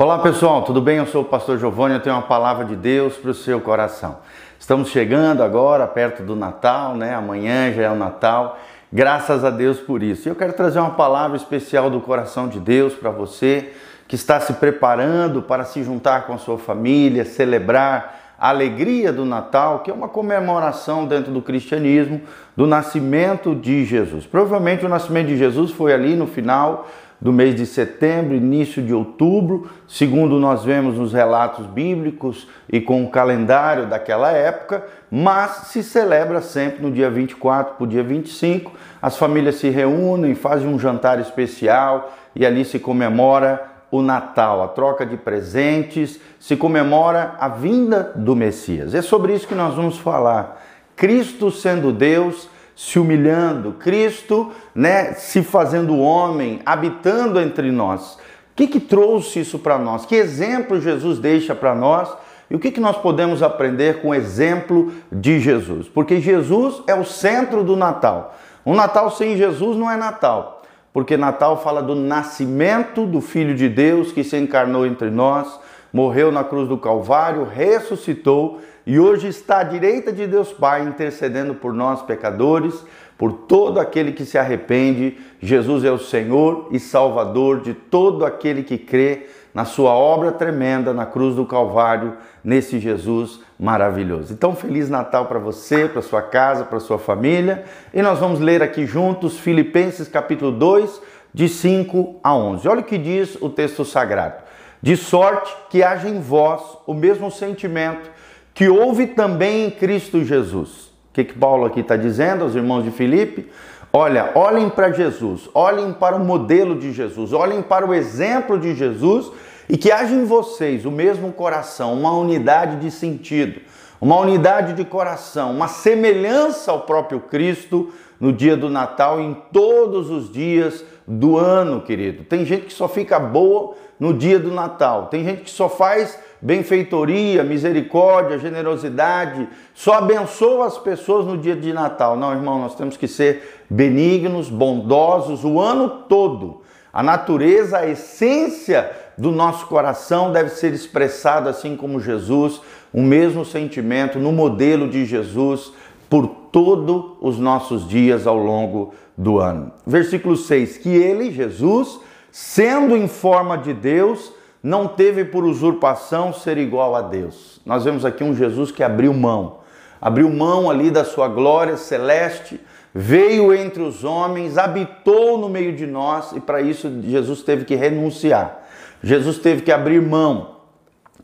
Olá pessoal, tudo bem? Eu sou o pastor Giovanni, eu tenho uma palavra de Deus para o seu coração. Estamos chegando agora perto do Natal, né? Amanhã já é o Natal. Graças a Deus por isso. E eu quero trazer uma palavra especial do coração de Deus para você que está se preparando para se juntar com a sua família, celebrar a alegria do Natal, que é uma comemoração dentro do cristianismo do nascimento de Jesus. Provavelmente o nascimento de Jesus foi ali no final do mês de setembro, início de outubro, segundo nós vemos nos relatos bíblicos e com o calendário daquela época, mas se celebra sempre no dia 24 para o dia 25. As famílias se reúnem, fazem um jantar especial e ali se comemora o Natal, a troca de presentes, se comemora a vinda do Messias. É sobre isso que nós vamos falar. Cristo sendo Deus se humilhando, Cristo, né, se fazendo homem, habitando entre nós. O que, que trouxe isso para nós? Que exemplo Jesus deixa para nós? E o que, que nós podemos aprender com o exemplo de Jesus? Porque Jesus é o centro do Natal. Um Natal sem Jesus não é Natal, porque Natal fala do nascimento do Filho de Deus que se encarnou entre nós, morreu na cruz do Calvário, ressuscitou e hoje está à direita de Deus Pai intercedendo por nós pecadores, por todo aquele que se arrepende. Jesus é o Senhor e Salvador de todo aquele que crê na sua obra tremenda na cruz do Calvário, nesse Jesus maravilhoso. Então, feliz Natal para você, para sua casa, para sua família. E nós vamos ler aqui juntos Filipenses capítulo 2, de 5 a 11. Olha o que diz o texto sagrado. De sorte que haja em vós o mesmo sentimento que houve também em Cristo Jesus. O que, que Paulo aqui está dizendo aos irmãos de Filipe? Olha, olhem para Jesus, olhem para o modelo de Jesus, olhem para o exemplo de Jesus e que haja em vocês o mesmo coração, uma unidade de sentido, uma unidade de coração, uma semelhança ao próprio Cristo no dia do Natal e em todos os dias do ano, querido. Tem gente que só fica boa no dia do Natal, tem gente que só faz benfeitoria, misericórdia, generosidade, só abençoa as pessoas no dia de Natal. Não, irmão, nós temos que ser benignos, bondosos o ano todo. A natureza, a essência do nosso coração deve ser expressada assim como Jesus, o mesmo sentimento no modelo de Jesus por todos os nossos dias ao longo do ano. Versículo 6: Que ele, Jesus, sendo em forma de Deus, não teve por usurpação ser igual a Deus. Nós vemos aqui um Jesus que abriu mão, abriu mão ali da sua glória celeste, veio entre os homens, habitou no meio de nós e para isso Jesus teve que renunciar. Jesus teve que abrir mão.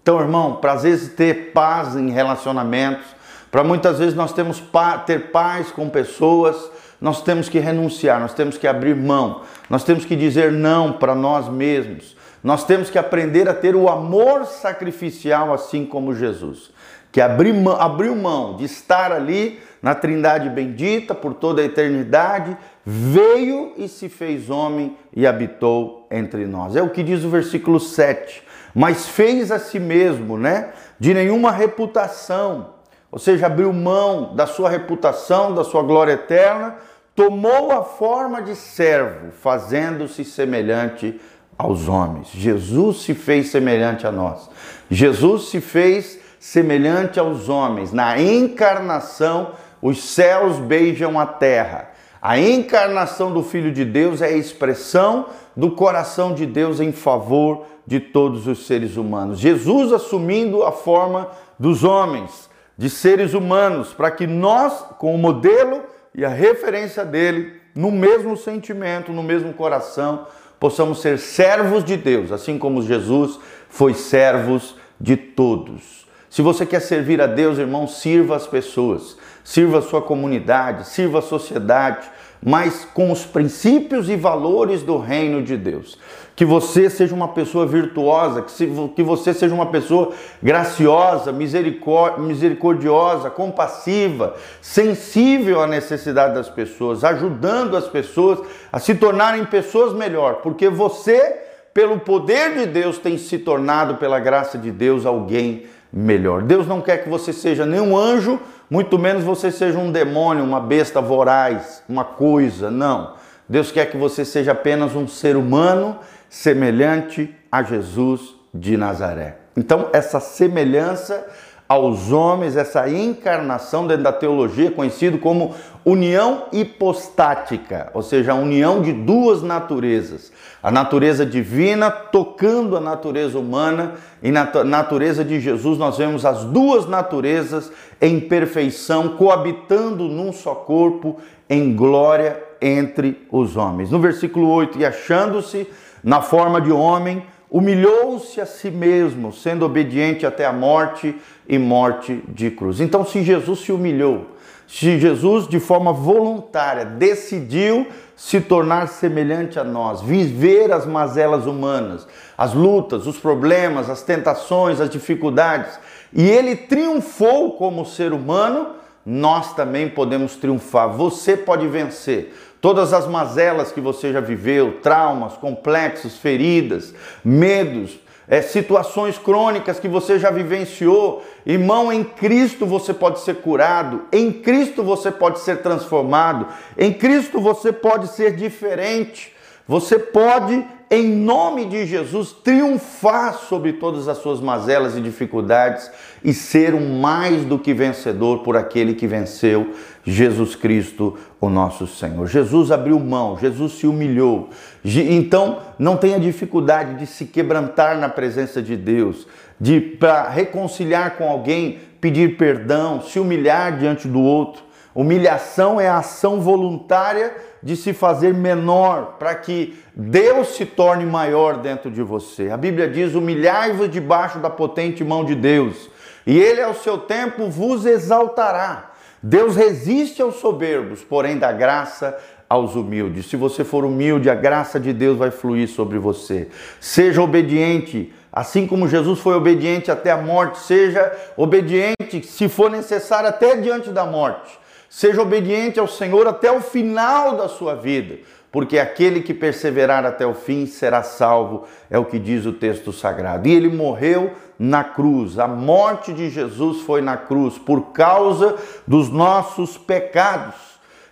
Então, irmão, para às vezes ter paz em relacionamentos, para muitas vezes nós temos pa ter paz com pessoas, nós temos que renunciar, nós temos que abrir mão, nós temos que dizer não para nós mesmos. Nós temos que aprender a ter o amor sacrificial assim como Jesus, que abriu mão, abriu mão de estar ali na Trindade bendita por toda a eternidade, veio e se fez homem e habitou entre nós. É o que diz o versículo 7. Mas fez a si mesmo, né? De nenhuma reputação, ou seja, abriu mão da sua reputação, da sua glória eterna, tomou a forma de servo, fazendo-se semelhante aos homens. Jesus se fez semelhante a nós. Jesus se fez semelhante aos homens. Na encarnação, os céus beijam a terra. A encarnação do Filho de Deus é a expressão do coração de Deus em favor de todos os seres humanos. Jesus assumindo a forma dos homens, de seres humanos, para que nós, com o modelo e a referência dele, no mesmo sentimento, no mesmo coração, possamos ser servos de Deus, assim como Jesus foi servos de todos. Se você quer servir a Deus, irmão, sirva as pessoas, sirva a sua comunidade, sirva a sociedade, mas com os princípios e valores do reino de Deus. Que você seja uma pessoa virtuosa, que, você seja uma pessoa graciosa, misericordiosa, compassiva, sensível à necessidade das pessoas, ajudando as pessoas a se tornarem pessoas melhor, porque você, pelo poder de Deus, tem se tornado, pela graça de Deus, alguém melhor. Deus não quer que você seja nenhum anjo muito menos você seja um demônio, uma besta voraz, uma coisa. Não. Deus quer que você seja apenas um ser humano semelhante a Jesus de Nazaré. Então, essa semelhança aos homens, essa encarnação dentro da teologia, conhecido como união hipostática, ou seja, a união de duas naturezas. A natureza divina tocando a natureza humana, e na natureza de Jesus nós vemos as duas naturezas em perfeição, coabitando num só corpo, em glória entre os homens. No versículo 8, e achando-se na forma de homem, humilhou-se a si mesmo, sendo obediente até a morte e morte de cruz. Então, se Jesus se humilhou, se Jesus de forma voluntária decidiu se tornar semelhante a nós, viver as mazelas humanas, as lutas, os problemas, as tentações, as dificuldades, e ele triunfou como ser humano, nós também podemos triunfar. Você pode vencer todas as mazelas que você já viveu, traumas, complexos, feridas, medos, é, situações crônicas que você já vivenciou. Irmão, em Cristo você pode ser curado, em Cristo você pode ser transformado, em Cristo você pode ser diferente. Você pode, em nome de Jesus, triunfar sobre todas as suas mazelas e dificuldades e ser um mais do que vencedor por aquele que venceu, Jesus Cristo, o nosso Senhor. Jesus abriu mão, Jesus se humilhou. Então, não tenha dificuldade de se quebrantar na presença de Deus, de para reconciliar com alguém, pedir perdão, se humilhar diante do outro. Humilhação é a ação voluntária de se fazer menor para que Deus se torne maior dentro de você. A Bíblia diz: humilhai-vos debaixo da potente mão de Deus, e Ele ao seu tempo vos exaltará. Deus resiste aos soberbos, porém dá graça aos humildes. Se você for humilde, a graça de Deus vai fluir sobre você. Seja obediente, assim como Jesus foi obediente até a morte, seja obediente, se for necessário, até diante da morte. Seja obediente ao Senhor até o final da sua vida, porque aquele que perseverar até o fim será salvo, é o que diz o texto sagrado. E ele morreu na cruz, a morte de Jesus foi na cruz por causa dos nossos pecados.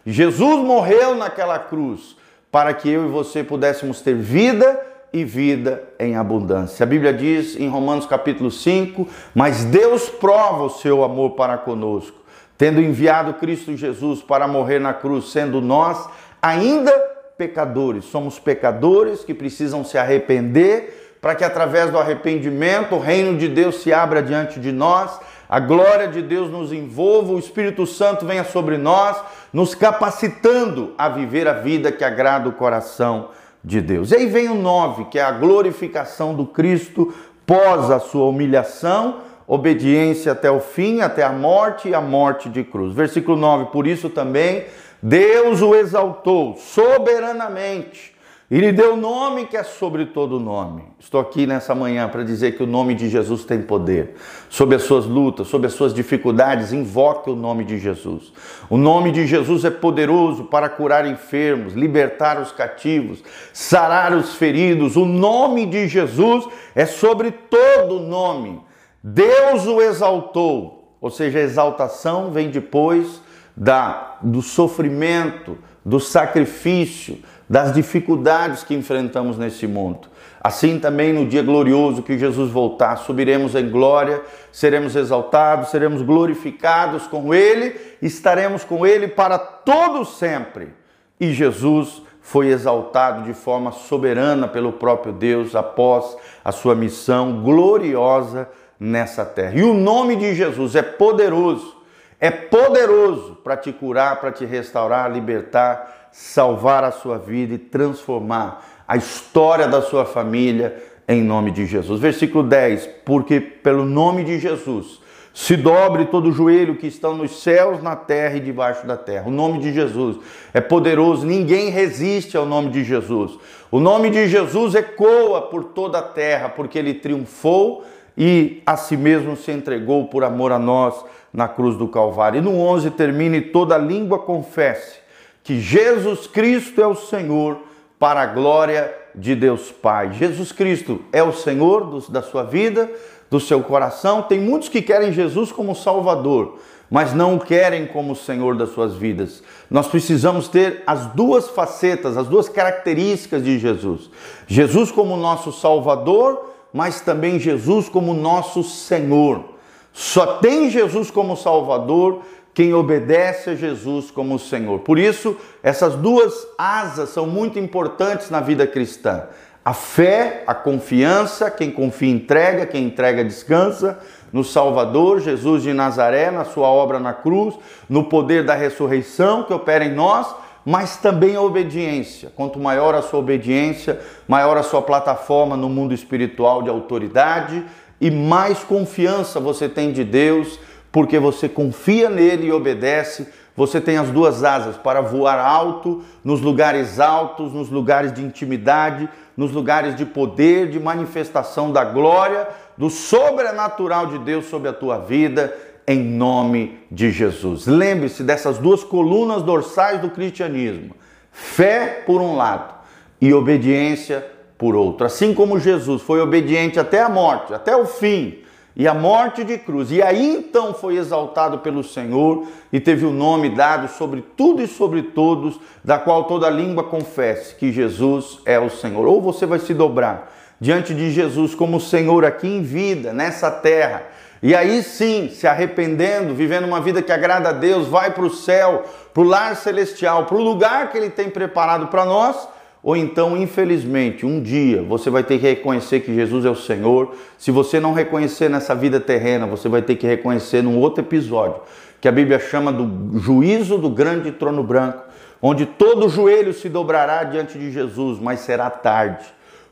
Jesus morreu naquela cruz para que eu e você pudéssemos ter vida e vida em abundância. A Bíblia diz em Romanos capítulo 5: Mas Deus prova o seu amor para conosco tendo enviado Cristo Jesus para morrer na cruz, sendo nós ainda pecadores. Somos pecadores que precisam se arrepender para que através do arrependimento o reino de Deus se abra diante de nós, a glória de Deus nos envolva, o Espírito Santo venha sobre nós, nos capacitando a viver a vida que agrada o coração de Deus. E aí vem o 9, que é a glorificação do Cristo pós a sua humilhação obediência até o fim, até a morte e a morte de cruz. Versículo 9: Por isso também Deus o exaltou soberanamente e lhe deu o nome que é sobre todo nome. Estou aqui nessa manhã para dizer que o nome de Jesus tem poder. Sobre as suas lutas, sobre as suas dificuldades, invoque o nome de Jesus. O nome de Jesus é poderoso para curar enfermos, libertar os cativos, sarar os feridos. O nome de Jesus é sobre todo nome. Deus o exaltou, ou seja, a exaltação vem depois da, do sofrimento, do sacrifício, das dificuldades que enfrentamos nesse mundo. Assim também no dia glorioso que Jesus voltar, subiremos em glória, seremos exaltados, seremos glorificados com Ele, estaremos com Ele para todo sempre. E Jesus foi exaltado de forma soberana pelo próprio Deus após a sua missão gloriosa nessa terra. E o nome de Jesus é poderoso, é poderoso para te curar, para te restaurar, libertar, salvar a sua vida e transformar a história da sua família em nome de Jesus. Versículo 10: Porque pelo nome de Jesus se dobre todo o joelho que estão nos céus, na terra e debaixo da terra. O nome de Jesus é poderoso, ninguém resiste ao nome de Jesus. O nome de Jesus ecoa por toda a terra, porque ele triunfou e a si mesmo se entregou por amor a nós na cruz do Calvário. E no 11 termina: e toda língua confesse que Jesus Cristo é o Senhor, para a glória de Deus Pai. Jesus Cristo é o Senhor do, da sua vida, do seu coração. Tem muitos que querem Jesus como Salvador, mas não o querem como Senhor das suas vidas. Nós precisamos ter as duas facetas, as duas características de Jesus: Jesus como nosso Salvador mas também Jesus como nosso Senhor. Só tem Jesus como Salvador quem obedece a Jesus como Senhor. Por isso, essas duas asas são muito importantes na vida cristã. A fé, a confiança, quem confia entrega, quem entrega descansa no Salvador, Jesus de Nazaré, na sua obra na cruz, no poder da ressurreição que opera em nós, mas também a obediência. Quanto maior a sua obediência, maior a sua plataforma no mundo espiritual de autoridade e mais confiança você tem de Deus, porque você confia nele e obedece. Você tem as duas asas para voar alto, nos lugares altos, nos lugares de intimidade, nos lugares de poder, de manifestação da glória, do sobrenatural de Deus sobre a tua vida, em nome de Jesus. Lembre-se dessas duas colunas dorsais do cristianismo: fé por um lado e obediência por outro. Assim como Jesus foi obediente até a morte, até o fim, e a morte de cruz. E aí então foi exaltado pelo Senhor e teve o nome dado sobre tudo e sobre todos, da qual toda língua confesse que Jesus é o Senhor. Ou você vai se dobrar diante de Jesus como Senhor aqui em vida, nessa terra. E aí sim, se arrependendo, vivendo uma vida que agrada a Deus, vai para o céu, para o lar celestial, para o lugar que Ele tem preparado para nós ou então, infelizmente, um dia você vai ter que reconhecer que Jesus é o Senhor. Se você não reconhecer nessa vida terrena, você vai ter que reconhecer num outro episódio, que a Bíblia chama do juízo do grande trono branco, onde todo joelho se dobrará diante de Jesus, mas será tarde,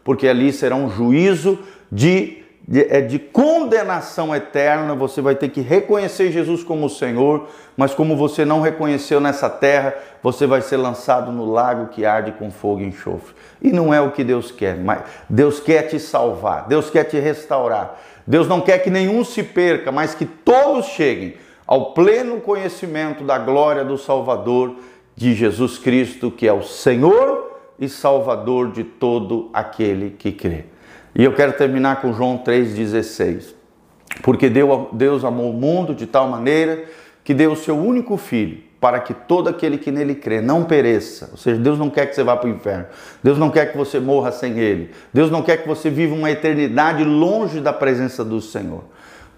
porque ali será um juízo de de, é de condenação eterna, você vai ter que reconhecer Jesus como Senhor, mas como você não reconheceu nessa terra, você vai ser lançado no lago que arde com fogo e enxofre. E não é o que Deus quer, mas Deus quer te salvar, Deus quer te restaurar. Deus não quer que nenhum se perca, mas que todos cheguem ao pleno conhecimento da glória do Salvador de Jesus Cristo, que é o Senhor e Salvador de todo aquele que crê. E eu quero terminar com João 3,16. Porque Deus amou o mundo de tal maneira que deu o seu único filho, para que todo aquele que nele crê não pereça. Ou seja, Deus não quer que você vá para o inferno. Deus não quer que você morra sem ele. Deus não quer que você viva uma eternidade longe da presença do Senhor.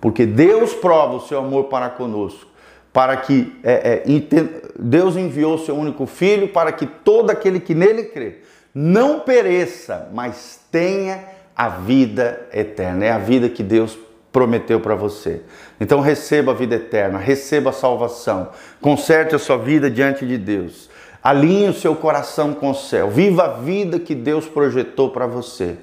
Porque Deus prova o seu amor para conosco. Para que é, é, Deus enviou o seu único filho para que todo aquele que nele crê não pereça, mas tenha a vida eterna. É a vida que Deus prometeu para você. Então receba a vida eterna, receba a salvação, conserte a sua vida diante de Deus. Alinhe o seu coração com o céu. Viva a vida que Deus projetou para você.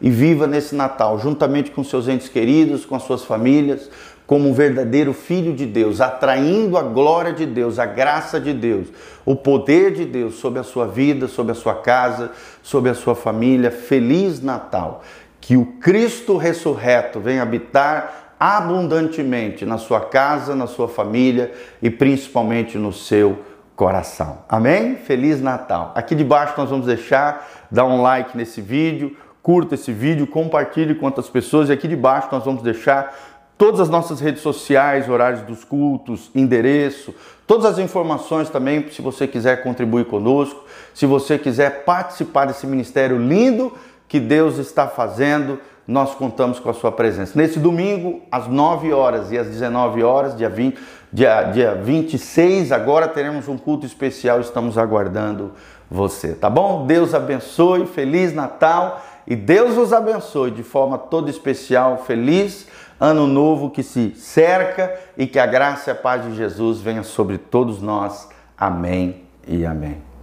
E viva nesse Natal, juntamente com seus entes queridos, com as suas famílias, como um verdadeiro filho de Deus, atraindo a glória de Deus, a graça de Deus, o poder de Deus sobre a sua vida, sobre a sua casa, sobre a sua família. Feliz Natal! Que o Cristo ressurreto venha habitar abundantemente na sua casa, na sua família e principalmente no seu coração. Amém? Feliz Natal! Aqui debaixo nós vamos deixar, dá um like nesse vídeo, curta esse vídeo, compartilhe com outras pessoas e aqui debaixo nós vamos deixar todas as nossas redes sociais, horários dos cultos, endereço, todas as informações também, se você quiser contribuir conosco, se você quiser participar desse ministério lindo que Deus está fazendo, nós contamos com a sua presença. Nesse domingo, às 9 horas e às 19 horas, dia, 20, dia, dia 26, agora teremos um culto especial, estamos aguardando você, tá bom? Deus abençoe, Feliz Natal e Deus os abençoe de forma toda especial, feliz ano novo que se cerca e que a graça e a paz de Jesus venha sobre todos nós. Amém e amém.